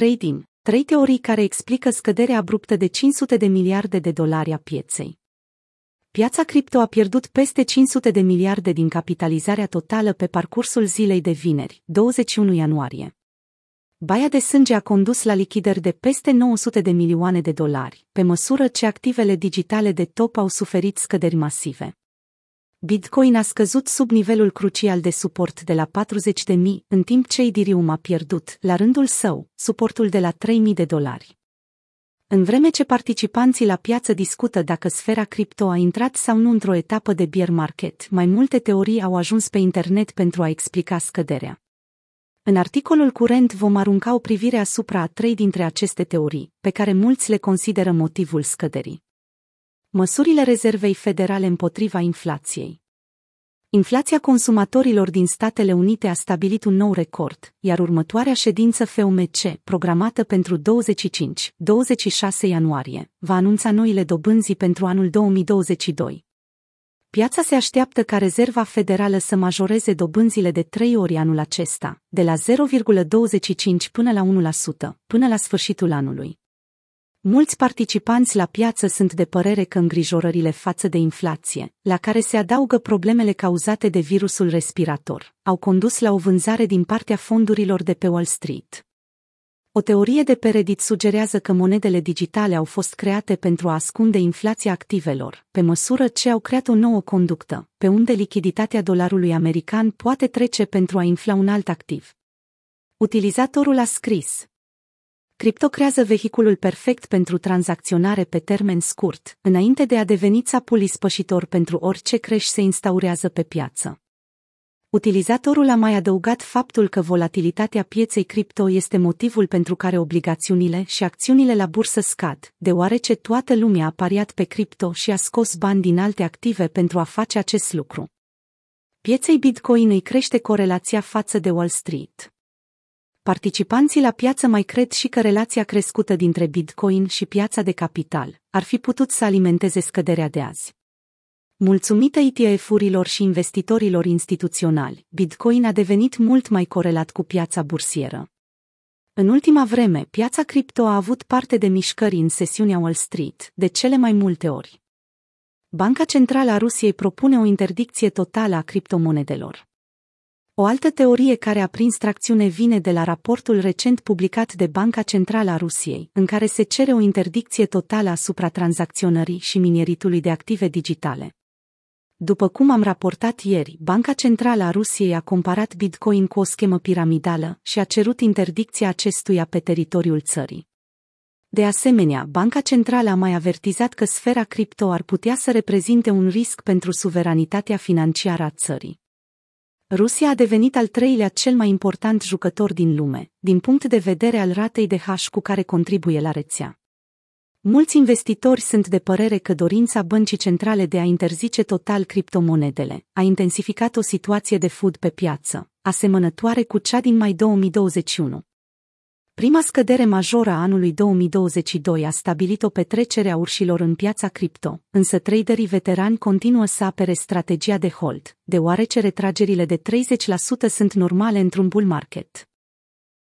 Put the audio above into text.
Trading, trei teorii care explică scăderea abruptă de 500 de miliarde de dolari a pieței. Piața cripto a pierdut peste 500 de miliarde din capitalizarea totală pe parcursul zilei de vineri, 21 ianuarie. Baia de sânge a condus la lichidări de peste 900 de milioane de dolari, pe măsură ce activele digitale de top au suferit scăderi masive. Bitcoin a scăzut sub nivelul crucial de suport de la 40.000, în timp ce Ethereum a pierdut, la rândul său, suportul de la 3.000 de dolari. În vreme ce participanții la piață discută dacă sfera cripto a intrat sau nu într-o etapă de bear market, mai multe teorii au ajuns pe internet pentru a explica scăderea. În articolul curent vom arunca o privire asupra a trei dintre aceste teorii, pe care mulți le consideră motivul scăderii. Măsurile rezervei federale împotriva inflației. Inflația consumatorilor din Statele Unite a stabilit un nou record, iar următoarea ședință FOMC, programată pentru 25-26 ianuarie, va anunța noile dobânzi pentru anul 2022. Piața se așteaptă ca Rezerva Federală să majoreze dobânzile de trei ori anul acesta, de la 0,25 până la 1%, până la sfârșitul anului. Mulți participanți la piață sunt de părere că îngrijorările față de inflație, la care se adaugă problemele cauzate de virusul respirator, au condus la o vânzare din partea fondurilor de pe Wall Street. O teorie de pe Reddit sugerează că monedele digitale au fost create pentru a ascunde inflația activelor, pe măsură ce au creat o nouă conductă, pe unde lichiditatea dolarului american poate trece pentru a infla un alt activ. Utilizatorul a scris, Cripto creează vehiculul perfect pentru tranzacționare pe termen scurt, înainte de a deveni țapul ispășitor pentru orice creș se instaurează pe piață. Utilizatorul a mai adăugat faptul că volatilitatea pieței cripto este motivul pentru care obligațiunile și acțiunile la bursă scad, deoarece toată lumea a pariat pe cripto și a scos bani din alte active pentru a face acest lucru. Pieței Bitcoin îi crește corelația față de Wall Street. Participanții la piață mai cred și că relația crescută dintre Bitcoin și piața de capital ar fi putut să alimenteze scăderea de azi. Mulțumită ETF-urilor și investitorilor instituționali, Bitcoin a devenit mult mai corelat cu piața bursieră. În ultima vreme, piața cripto a avut parte de mișcări în sesiunea Wall Street, de cele mai multe ori. Banca Centrală a Rusiei propune o interdicție totală a criptomonedelor. O altă teorie care a prins tracțiune vine de la raportul recent publicat de Banca Centrală a Rusiei, în care se cere o interdicție totală asupra tranzacționării și minieritului de active digitale. După cum am raportat ieri, Banca Centrală a Rusiei a comparat Bitcoin cu o schemă piramidală și a cerut interdicția acestuia pe teritoriul țării. De asemenea, Banca Centrală a mai avertizat că sfera cripto ar putea să reprezinte un risc pentru suveranitatea financiară a țării. Rusia a devenit al treilea cel mai important jucător din lume, din punct de vedere al ratei de hash cu care contribuie la rețea. Mulți investitori sunt de părere că dorința băncii centrale de a interzice total criptomonedele a intensificat o situație de food pe piață, asemănătoare cu cea din mai 2021. Prima scădere majoră a anului 2022 a stabilit o petrecere a urșilor în piața cripto, însă traderii veterani continuă să apere strategia de hold, deoarece retragerile de 30% sunt normale într-un bull market.